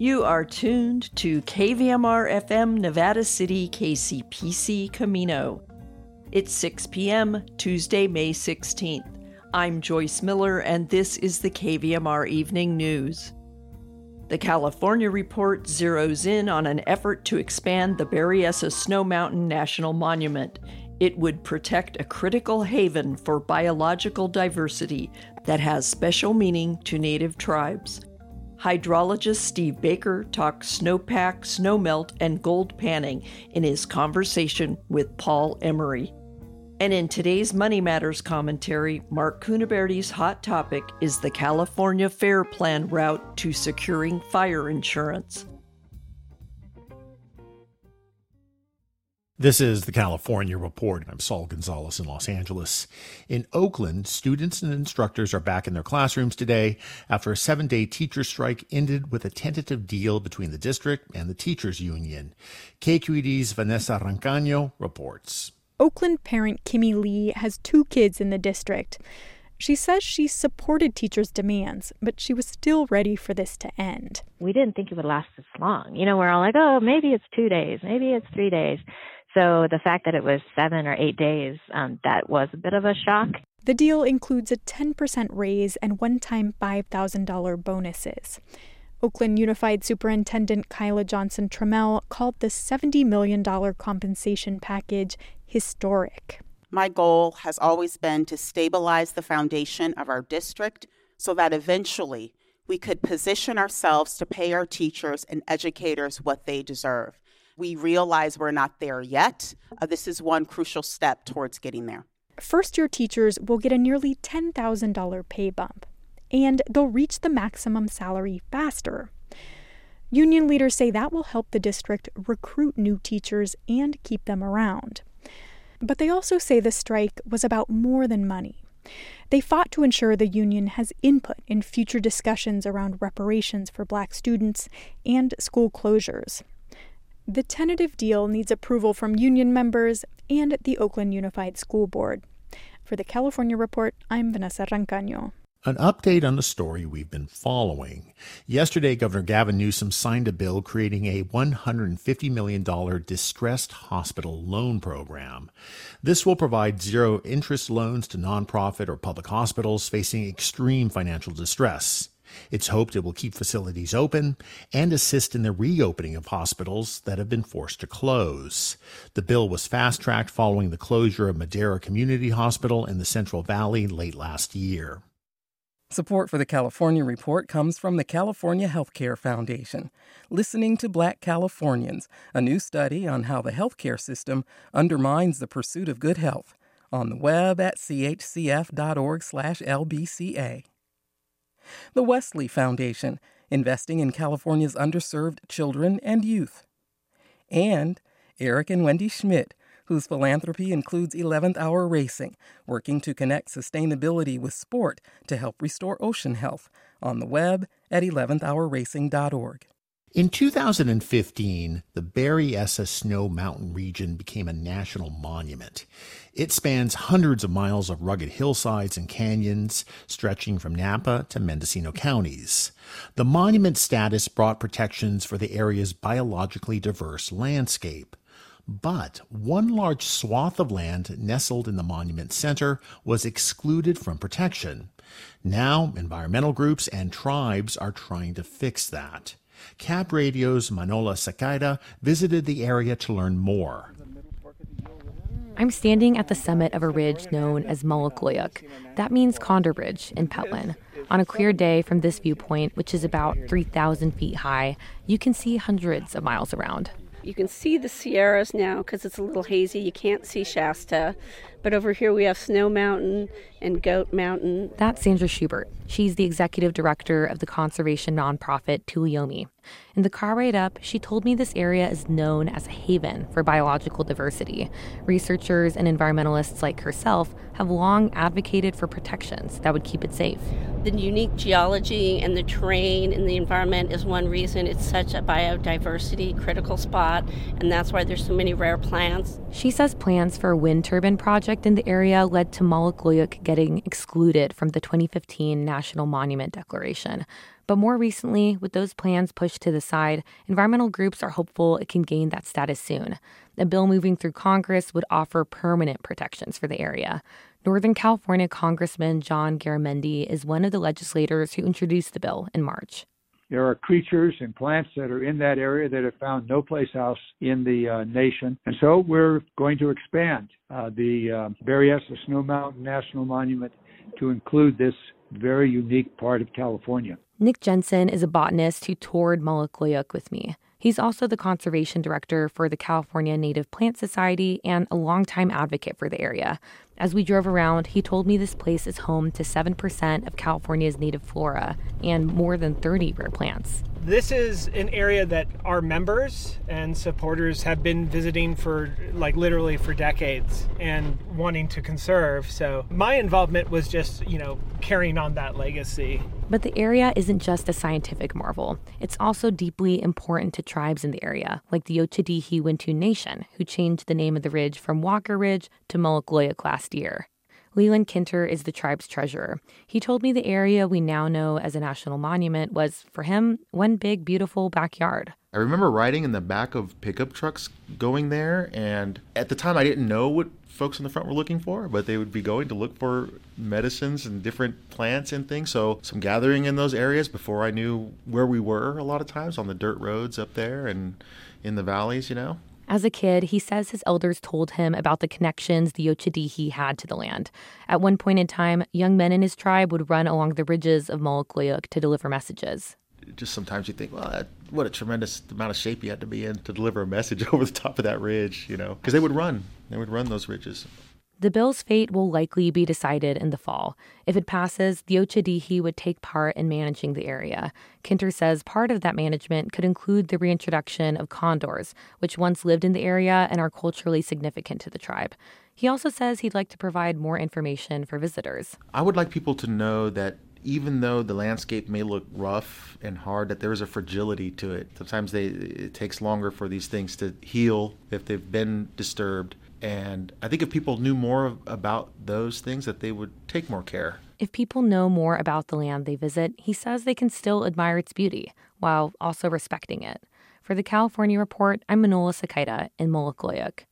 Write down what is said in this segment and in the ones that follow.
You are tuned to KVMR FM Nevada City KCPC Camino. It's 6 p.m., Tuesday, May 16th. I'm Joyce Miller, and this is the KVMR Evening News. The California Report zeroes in on an effort to expand the Berryessa Snow Mountain National Monument. It would protect a critical haven for biological diversity that has special meaning to Native tribes. Hydrologist Steve Baker talks snowpack, snowmelt, and gold panning in his conversation with Paul Emery. And in today's Money Matters commentary, Marc Cuniberti's hot topic is the California Fair Plan route to securing fire insurance. This is the California Report. I'm Saul Gonzalez in Los Angeles. In Oakland, students and instructors are back in their classrooms today after a seven day teacher strike ended with a tentative deal between the district and the teachers union. KQED's Vanessa Rancaño reports. Oakland parent Kimmy Lee has two kids in the district. She says she supported teachers' demands, but she was still ready for this to end. We didn't think it would last this long. You know, we're all like, oh, maybe it's two days, maybe it's three days. So the fact that it was seven or eight days, um, that was a bit of a shock. The deal includes a 10% raise and one time $5,000 bonuses. Oakland Unified Superintendent Kyla Johnson Trammell called the $70 million compensation package historic. My goal has always been to stabilize the foundation of our district so that eventually we could position ourselves to pay our teachers and educators what they deserve. We realize we're not there yet. Uh, this is one crucial step towards getting there. First year teachers will get a nearly $10,000 pay bump, and they'll reach the maximum salary faster. Union leaders say that will help the district recruit new teachers and keep them around. But they also say the strike was about more than money. They fought to ensure the union has input in future discussions around reparations for black students and school closures. The tentative deal needs approval from union members and the Oakland Unified School Board. For the California Report, I'm Vanessa Rancaño. An update on the story we've been following. Yesterday, Governor Gavin Newsom signed a bill creating a $150 million distressed hospital loan program. This will provide zero interest loans to nonprofit or public hospitals facing extreme financial distress. It's hoped it will keep facilities open and assist in the reopening of hospitals that have been forced to close. The bill was fast tracked following the closure of Madera Community Hospital in the Central Valley late last year. Support for the California Report comes from the California Healthcare Foundation. Listening to Black Californians, a new study on how the healthcare system undermines the pursuit of good health. On the web at chcf.org/lbca. The Wesley Foundation, investing in California's underserved children and youth. And Eric and Wendy Schmidt, whose philanthropy includes 11th Hour Racing, working to connect sustainability with sport to help restore ocean health, on the web at 11thhourracing.org. In 2015, the Berryessa Snow Mountain region became a national monument. It spans hundreds of miles of rugged hillsides and canyons stretching from Napa to Mendocino counties. The monument status brought protections for the area's biologically diverse landscape. But one large swath of land nestled in the monument center was excluded from protection. Now, environmental groups and tribes are trying to fix that. Cap Radio's Manola Secaira visited the area to learn more. I'm standing at the summit of a ridge known as Molok Luyuk. That means Condor Bridge in Patwin. On a clear day from this viewpoint, which is about 3,000 feet high, you can see hundreds of miles around. You can see the Sierras now because it's a little hazy. You can't see Shasta. But over here we have Snow Mountain and Goat Mountain. That's Sandra Schubert. She's the executive director of the conservation nonprofit Tuleyome. In the car ride up, she told me this area is known as a haven for biological diversity. Researchers and environmentalists like herself have long advocated for protections that would keep it safe. The unique geology and the terrain and the environment is one reason it's such a biodiversity critical spot, and that's why there's so many rare plants. She says plans for a wind turbine project in the area led to Molok Luyuk getting excluded from the 2015 National Monument Declaration. But more recently, with those plans pushed to the side, environmental groups are hopeful it can gain that status soon. A bill moving through Congress would offer permanent protections for the area. Northern California Congressman John Garamendi is one of the legislators who introduced the bill in March. There are creatures and plants that are in that area that have found no place else in the uh, nation. And so we're going to expand uh, the uh, Berryessa Snow Mountain National Monument to include this very unique part of California. Nick Jensen is a botanist who toured Molok Luyuk with me. He's also the conservation director for the California Native Plant Society and a longtime advocate for the area. As we drove around, he told me this place is home to 7% of California's native flora and more than 30 rare plants. This is an area that our members and supporters have been visiting for like literally for decades and wanting to conserve. So my involvement was just, you know, carrying on that legacy. But the area isn't just a scientific marvel. It's also deeply important to tribes in the area, like the Yocha Dehe Wintu Nation, who changed the name of the ridge from Walker Ridge to Molok Luyuk last year. Leland Kinter is the tribe's treasurer. He told me the area we now know as a national monument was, for him, one big, beautiful backyard. I remember riding in the back of pickup trucks going there, and at the time I didn't know what folks in the front were looking for, but they would be going to look for medicines and different plants and things. So some gathering in those areas before I knew where we were a lot of times on the dirt roads up there and in the valleys, you know. As a kid, he says his elders told him about the connections the Yocha Dehe had to the land. At one point in time, young men in his tribe would run along the ridges of Molok Luyuk to deliver messages. Just sometimes you think, well, what a tremendous amount of shape you had to be in to deliver a message over the top of that ridge, you know, because they would run. They would run those ridges. The bill's fate will likely be decided in the fall. If it passes, the Yocha Dehe would take part in managing the area. Kinter says part of that management could include the reintroduction of condors, which once lived in the area and are culturally significant to the tribe. He also says he'd like to provide more information for visitors. I would like people to know that even though the landscape may look rough and hard, that there is a fragility to it. Sometimes they, it takes longer for these things to heal if they've been disturbed. And I think if people knew more about those things, that they would take more care. If people know more about the land they visit, he says they can still admire its beauty while also respecting it. For the California Report, I'm Manola Secaira in Molok Luyuk.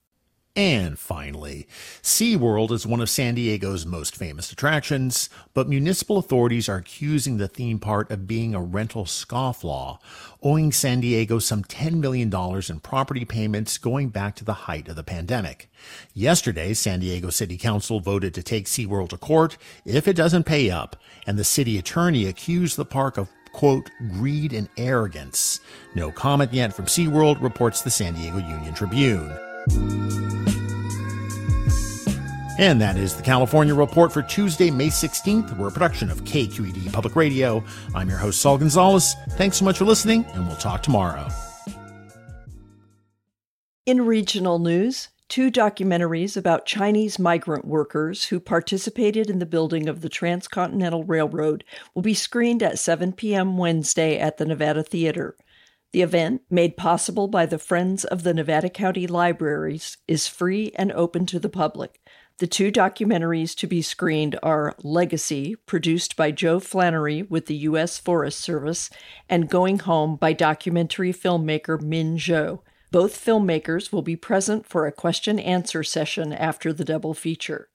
And finally, SeaWorld is one of San Diego's most famous attractions, but municipal authorities are accusing the theme park of being a rental scofflaw, owing San Diego some $10 million in property payments going back to the height of the pandemic. Yesterday, San Diego City Council voted to take SeaWorld to court if it doesn't pay up, and the city attorney accused the park of quote, greed and arrogance. No comment yet from SeaWorld, reports the San Diego Union Tribune. And that is the California Report for Tuesday, May 16th. We're a production of KQED Public Radio. I'm your host, Saul Gonzalez. Thanks so much for listening, and we'll talk tomorrow. In regional news, two documentaries about Chinese migrant workers who participated in the building of the Transcontinental Railroad will be screened at 7 p.m. Wednesday at the Nevada Theater. The event, made possible by the Friends of the Nevada County Libraries, is free and open to the public. The two documentaries to be screened are Legacy, produced by Joe Flannery with the U.S. Forest Service, and Going Home by documentary filmmaker Min Zhou. Both filmmakers will be present for a question answer session after the double feature.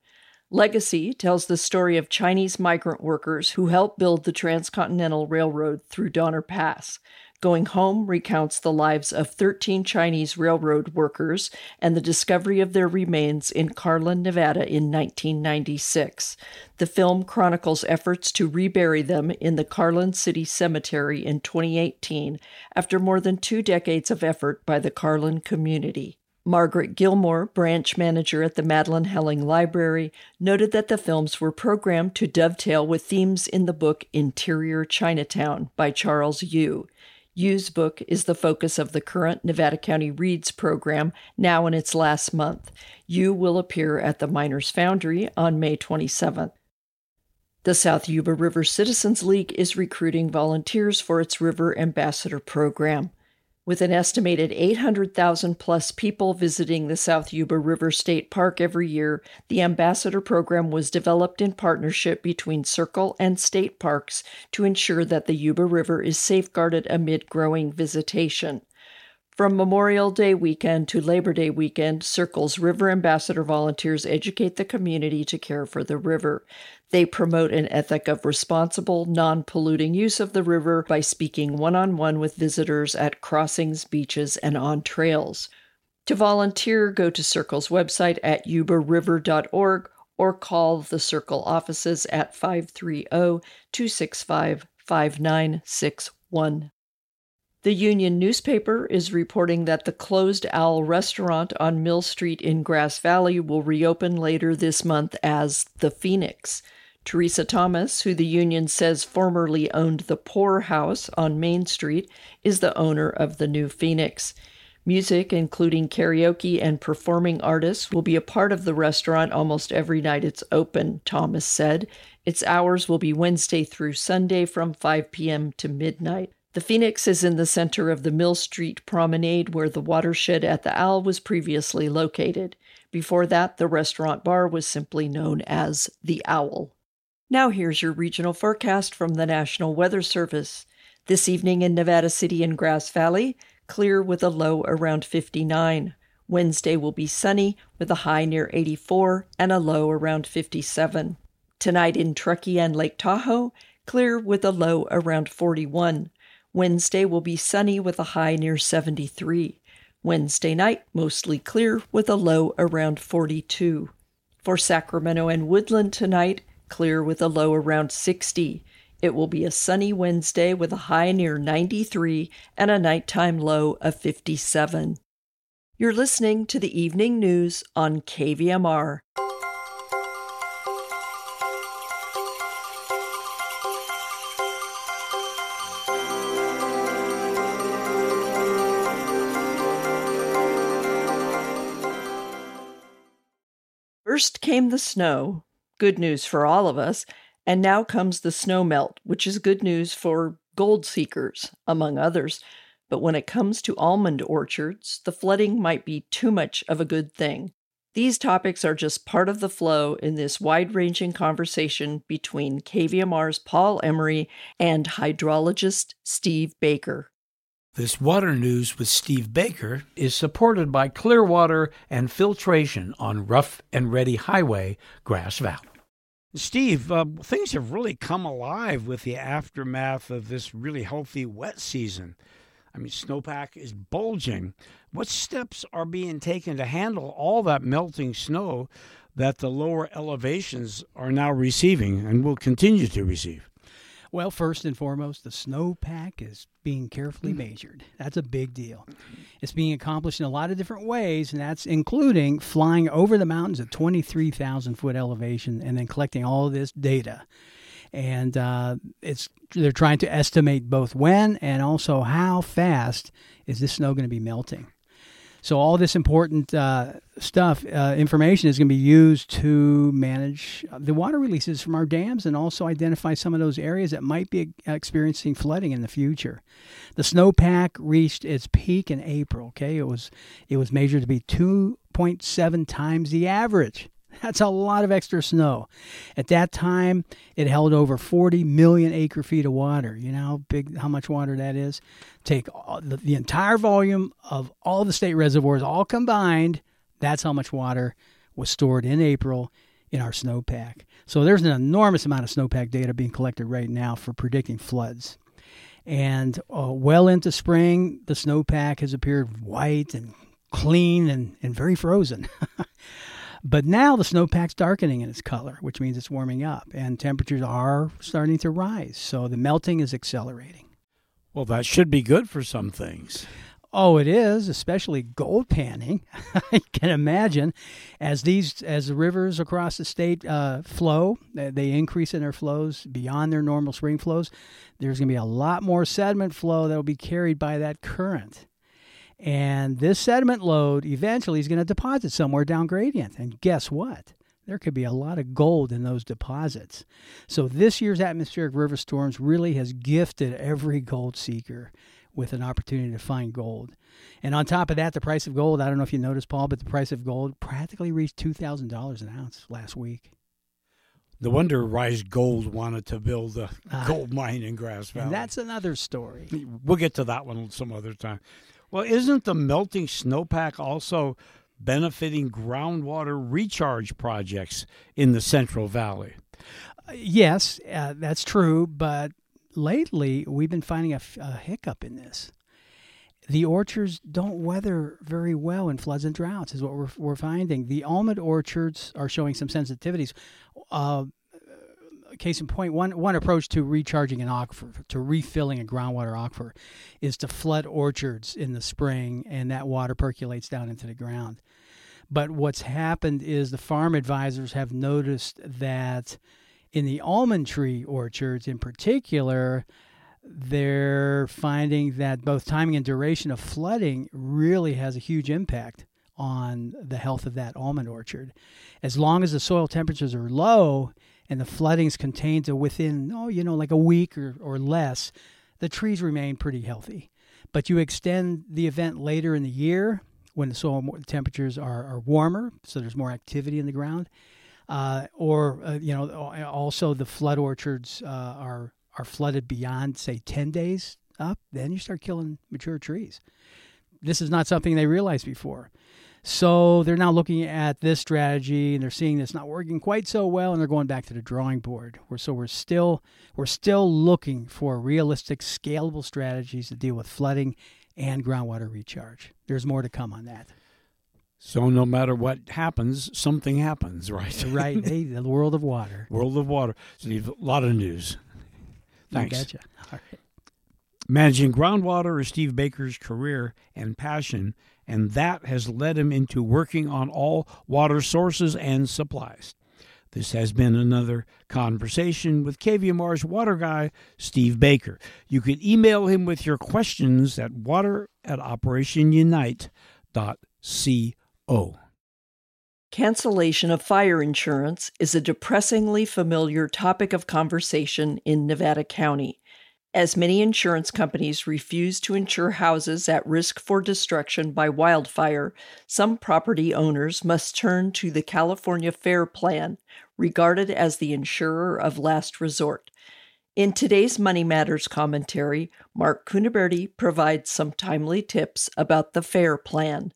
Legacy tells the story of Chinese migrant workers who helped build the Transcontinental Railroad through Donner Pass. Going Home recounts the lives of 13 Chinese railroad workers and the discovery of their remains in Carlin, Nevada in 1996. The film chronicles efforts to rebury them in the Carlin City Cemetery in 2018 after more than two decades of effort by the Carlin community. Margaret Gilmore, branch manager at the Madeline Helling Library, noted that the films were programmed to dovetail with themes in the book Interior Chinatown by Charles Yu. Yu's book is the focus of the current Nevada County Reads program, now in its last month. Yu will appear at the Miners Foundry on May 27th. The South Yuba River Citizens League is recruiting volunteers for its River Ambassador program. With an estimated 800,000 plus people visiting the South Yuba River State Park every year, the Ambassador Program was developed in partnership between SYRCL and state parks to ensure that the Yuba River is safeguarded amid growing visitation. From Memorial Day weekend to Labor Day weekend, SYRCL's River Ambassador volunteers educate the community to care for the river. They promote an ethic of responsible, non polluting use of the river by speaking one on one with visitors at crossings, beaches, and on trails. To volunteer, go to SYRCL's website at yubariver.org or call the SYRCL offices at 530 265 5961. The Union newspaper is reporting that the closed Owl restaurant on Mill Street in Grass Valley will reopen later this month as the Phoenix. Teresa Thomas, who the union says formerly owned the Pour House on Main Street, is the owner of the new Phoenix. Music, including karaoke and performing artists, will be a part of the restaurant almost every night it's open, Thomas said. Its hours will be Wednesday through Sunday from 5 p.m. to midnight. The Phoenix is in the center of the Mill Street Promenade where the watershed at the Owl was previously located. Before that, the restaurant bar was simply known as the Owl. Now, here's your regional forecast from the National Weather Service. This evening in Nevada City and Grass Valley, clear with a low around 59. Wednesday will be sunny with a high near 84 and a low around 57. Tonight in Truckee and Lake Tahoe, clear with a low around 41. Wednesday will be sunny with a high near 73. Wednesday night, mostly clear with a low around 42. For Sacramento and Woodland tonight, clear with a low around 60. It will be a sunny Wednesday with a high near 93 and a nighttime low of 57. You're listening to the evening news on KVMR. First came the snow, good news for all of us. And now comes the snow melt, which is good news for gold seekers, among others. But when it comes to almond orchards, the flooding might be too much of a good thing. These topics are just part of the flow in this wide ranging conversation between KVMR's Paul Emery and hydrologist Steve Baker. This water news with Steve Baker is supported by Clearwater and Filtration on Rough and Ready Highway, Grass Valley. Steve, uh, things have really come alive with the aftermath of this really healthy wet season. I mean, snowpack is bulging. What steps are being taken to handle all that melting snow that the lower elevations are now receiving and will continue to receive? Well, first and foremost, the snowpack is being carefully mm. measured. That's a big deal. It's being accomplished in a lot of different ways, and that's including flying over the mountains at 23,000 foot elevation and then collecting all of this data. And uh, it's they're trying to estimate both when and also how fast is this snow going to be melting. So all this important uh, stuff, uh, information is going to be used to manage the water releases from our dams and also identify some of those areas that might be experiencing flooding in the future. The snowpack reached its peak in April. Okay, it was it was measured to be 2.7 times the average. That's a lot of extra snow. At that time, it held over 40 million acre feet of water. You know how big, how much water that is? Take the, the entire volume of all the state reservoirs, all combined. That's how much water was stored in April in our snowpack. So there's an enormous amount of snowpack data being collected right now for predicting floods. And uh, well into spring, the snowpack has appeared white and clean and, and very frozen. But now the snowpack's darkening in its color, which means it's warming up, and temperatures are starting to rise. So the melting is accelerating. Well, that should be good for some things. Oh, it is, especially gold panning. I can imagine as these as the rivers across the state uh, flow, they increase in their flows beyond their normal spring flows. There's going to be a lot more sediment flow that will be carried by that current. And this sediment load eventually is going to deposit somewhere down gradient. And guess what? There could be a lot of gold in those deposits. So this year's atmospheric river storms really has gifted every gold seeker with an opportunity to find gold. And on top of that, the price of gold, I don't know if you noticed, Paul, but the price of gold practically reached $2,000 an ounce last week. The wonder Rise Gold wanted to build a uh, gold mine in Grass Valley. That's another story. We'll get to that one some other time. Well, isn't the melting snowpack also benefiting groundwater recharge projects in the Central Valley? Yes, uh, that's true. But lately, we've been finding a, a hiccup in this the orchards don't weather very well in floods and droughts, is what we're, we're finding. The almond orchards are showing some sensitivities. Uh, case in point, one, one approach to recharging an aquifer, to refilling a groundwater aquifer, is to flood orchards in the spring, and that water percolates down into the ground. But what's happened is the farm advisors have noticed that in the almond tree orchards in particular, they're finding that both timing and duration of flooding really has a huge impact on the health of that almond orchard. As long as the soil temperatures are low and the flooding is contained to within, oh, you know, like a week or, or less, the trees remain pretty healthy. But you extend the event later in the year when the soil temperatures are, are warmer, so there's more activity in the ground. Uh, or, uh, you know, also the flood orchards uh, are are flooded beyond, say, 10 days up, then you start killing mature trees. This is not something they realized before. So they're now looking at this strategy and they're seeing this not working quite so well and they're going back to the drawing board. So we're still we're still looking for realistic scalable strategies to deal with flooding and groundwater recharge. There's more to come on that. So no matter what happens, something happens, right? right. Hey, the world of water. World of water. So a lot of news. Thanks. You betcha. All right. Managing groundwater is Steve Baker's career and passion, and that has led him into working on all water sources and supplies. This has been another conversation with KVMR's water guy, Steve Baker. You can email him with your questions at water at operationunite.co. Cancellation of fire insurance is a depressingly familiar topic of conversation in Nevada County, as many insurance companies refuse to insure houses at risk for destruction by wildfire. Some property owners must turn to the California Fair Plan, regarded as the insurer of last resort. In today's Money Matters commentary, Marc Cuniberti provides some timely tips about the Fair Plan.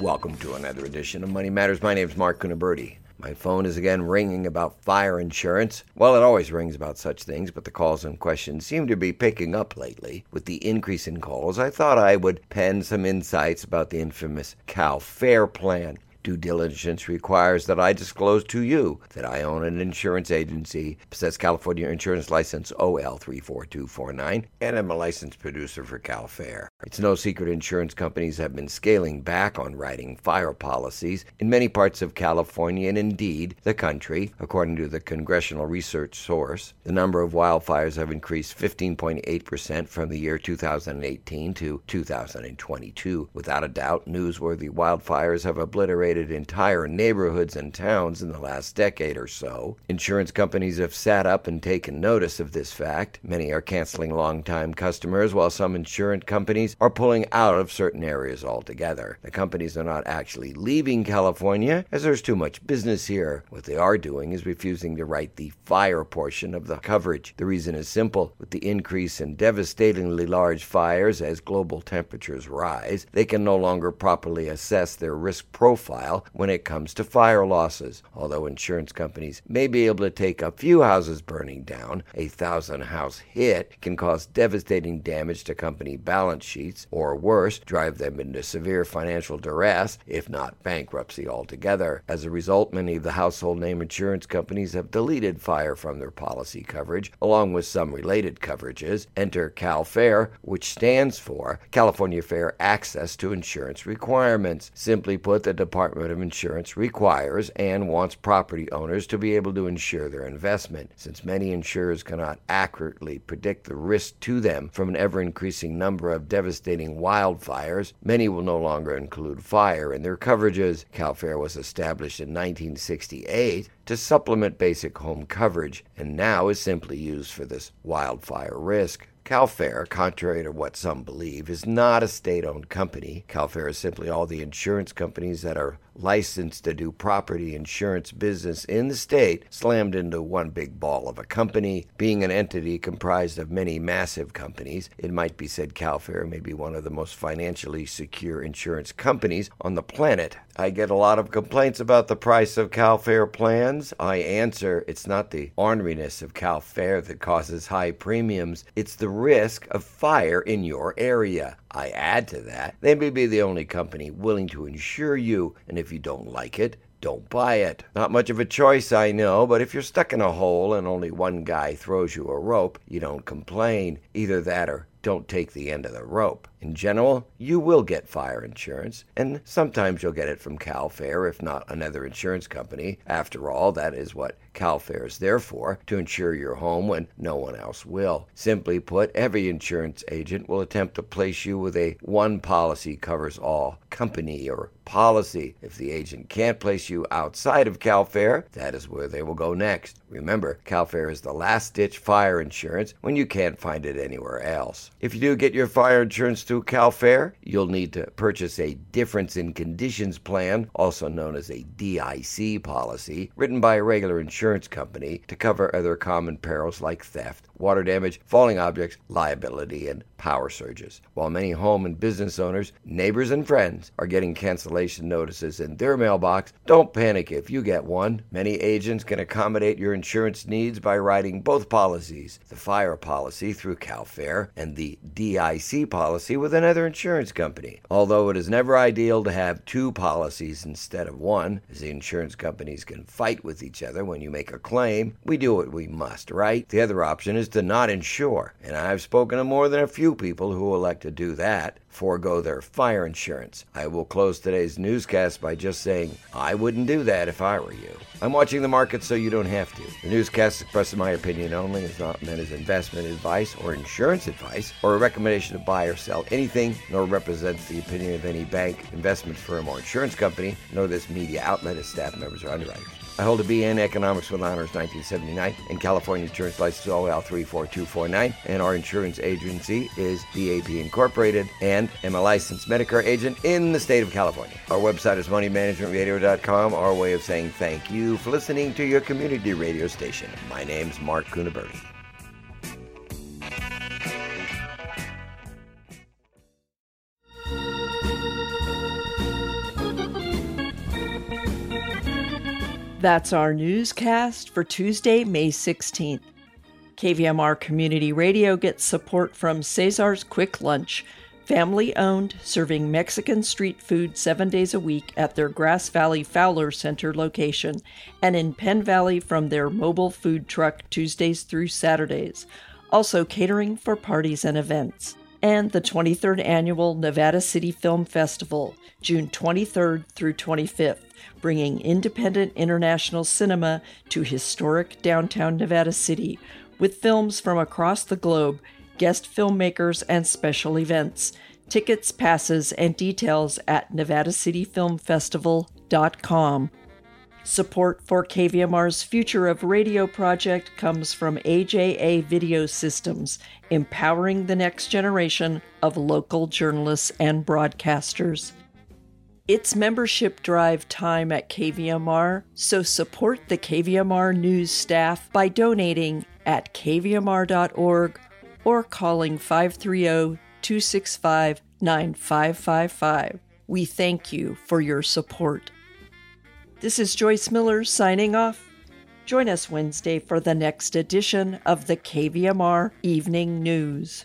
Welcome to another edition of Money Matters. My name is Marc Cuniberti. My phone is again ringing about fire insurance. Well, it always rings about such things, but the calls and questions seem to be picking up lately. With the increase in calls, I thought I would pen some insights about the infamous Cal Fair plan. Due diligence requires that I disclose to you that I own an insurance agency, possess California Insurance License OL 34249, and am a licensed producer for CalFair. It's no secret insurance companies have been scaling back on writing fire policies in many parts of California and indeed the country, according to the congressional research source. The number of wildfires have increased 15.8% from the year 2018 to 2022. Without a doubt, newsworthy wildfires have obliterated entire neighborhoods and towns in the last decade or so. Insurance companies have sat up and taken notice of this fact. Many are canceling long-time customers, while some insurance companies are pulling out of certain areas altogether. The companies are not actually leaving California, as there's too much business here. What they are doing is refusing to write the fire portion of the coverage. The reason is simple. With the increase in devastatingly large fires as global temperatures rise, they can no longer properly assess their risk profile when it comes to fire losses. Although insurance companies may be able to take a few houses burning down, a thousand house hit can cause devastating damage to company balance sheets, or worse, drive them into severe financial duress, if not bankruptcy altogether. As a result, many of the household name insurance companies have deleted fire from their policy coverage, along with some related coverages. Enter CalFair, which stands for California Fair Access to Insurance Requirements. Simply put, the Department Department of Insurance requires and wants property owners to be able to insure their investment. Since many insurers cannot accurately predict the risk to them from an ever increasing number of devastating wildfires, many will no longer include fire in their coverages. CalFair was established in 1968 to supplement basic home coverage and now is simply used for this wildfire risk. CalFair, contrary to what some believe, is not a state owned company. CalFair is simply all the insurance companies that are licensed to do property insurance business in the state slammed into one big ball of a company. Being an entity comprised of many massive companies, it might be said CalFair may be one of the most financially secure insurance companies on the planet. I get a lot of complaints about the price of CalFair plans. I answer it's not the orneriness of CalFair that causes high premiums, it's the risk of fire in your area. I add to that, they may be the only company willing to insure you, and if you don't like it, don't buy it. Not much of a choice, I know, but if you're stuck in a hole and only one guy throws you a rope, you don't complain. Either that or don't take the end of the rope. In general, you will get fire insurance, and sometimes you'll get it from CalFair, if not another insurance company. After all, that is what CalFair is there for, to insure your home when no one else will. Simply put, every insurance agent will attempt to place you with a one policy covers all company or policy. If the agent can't place you outside of CalFair, that is where they will go next. Remember, CalFair is the last ditch fire insurance when you can't find it anywhere else. If you do get your fire insurance through CalFair, you'll need to purchase a difference in conditions plan, also known as a DIC policy, written by a regular insurance company to cover other common perils like theft, water damage, falling objects, liability, and power surges. While many home and business owners, neighbors, and friends are getting cancellation notices in their mailbox, don't panic if you get one. Many agents can accommodate your insurance needs by writing both policies the fire policy through CalFair and the DIC policy with another insurance company. Although it is never ideal to have two policies instead of one, as the insurance companies can fight with each other when you make a claim, we do what we must, right? The other option is to not insure, and I've spoken to more than a few people who elect to do that, forego their fire insurance. I will close today's newscast by just saying I wouldn't do that if I were you. I'm watching the market so you don't have to. The newscast expresses my opinion only, It's not meant as investment advice or insurance advice or a recommendation to buy or sell anything, nor represents the opinion of any bank, investment firm, or insurance company, nor this media outlet, its staff members, or underwriters. I hold a BA in Economics with Honors 1979 and California Insurance License OL 34249, and our insurance agency is BAP Incorporated and am a licensed Medicare agent in the state of California. Our website is moneymanagementradio.com, our way of saying thank you for listening to your community radio station. My name's Marc Cuniberti. That's our newscast for Tuesday, May 16th. KVMR Community Radio gets support from Cesar's Quick Lunch, family owned, serving Mexican street food seven days a week at their Grass Valley Fowler Center location and in Penn Valley from their mobile food truck Tuesdays through Saturdays. Also catering for parties and events. And the 23rd Annual Nevada City Film Festival, June 23rd through 25th bringing independent international cinema to historic downtown Nevada City with films from across the globe, guest filmmakers, and special events. Tickets, passes, and details at nevadacityfilmfestival.com. Support for KVMR's Future of Radio project comes from AJA Video Systems, empowering the next generation of local journalists and broadcasters. It's membership drive time at KVMR, so support the KVMR news staff by donating at kvmr.org or calling 530 265 9555. We thank you for your support. This is Joyce Miller signing off. Join us Wednesday for the next edition of the KVMR Evening News.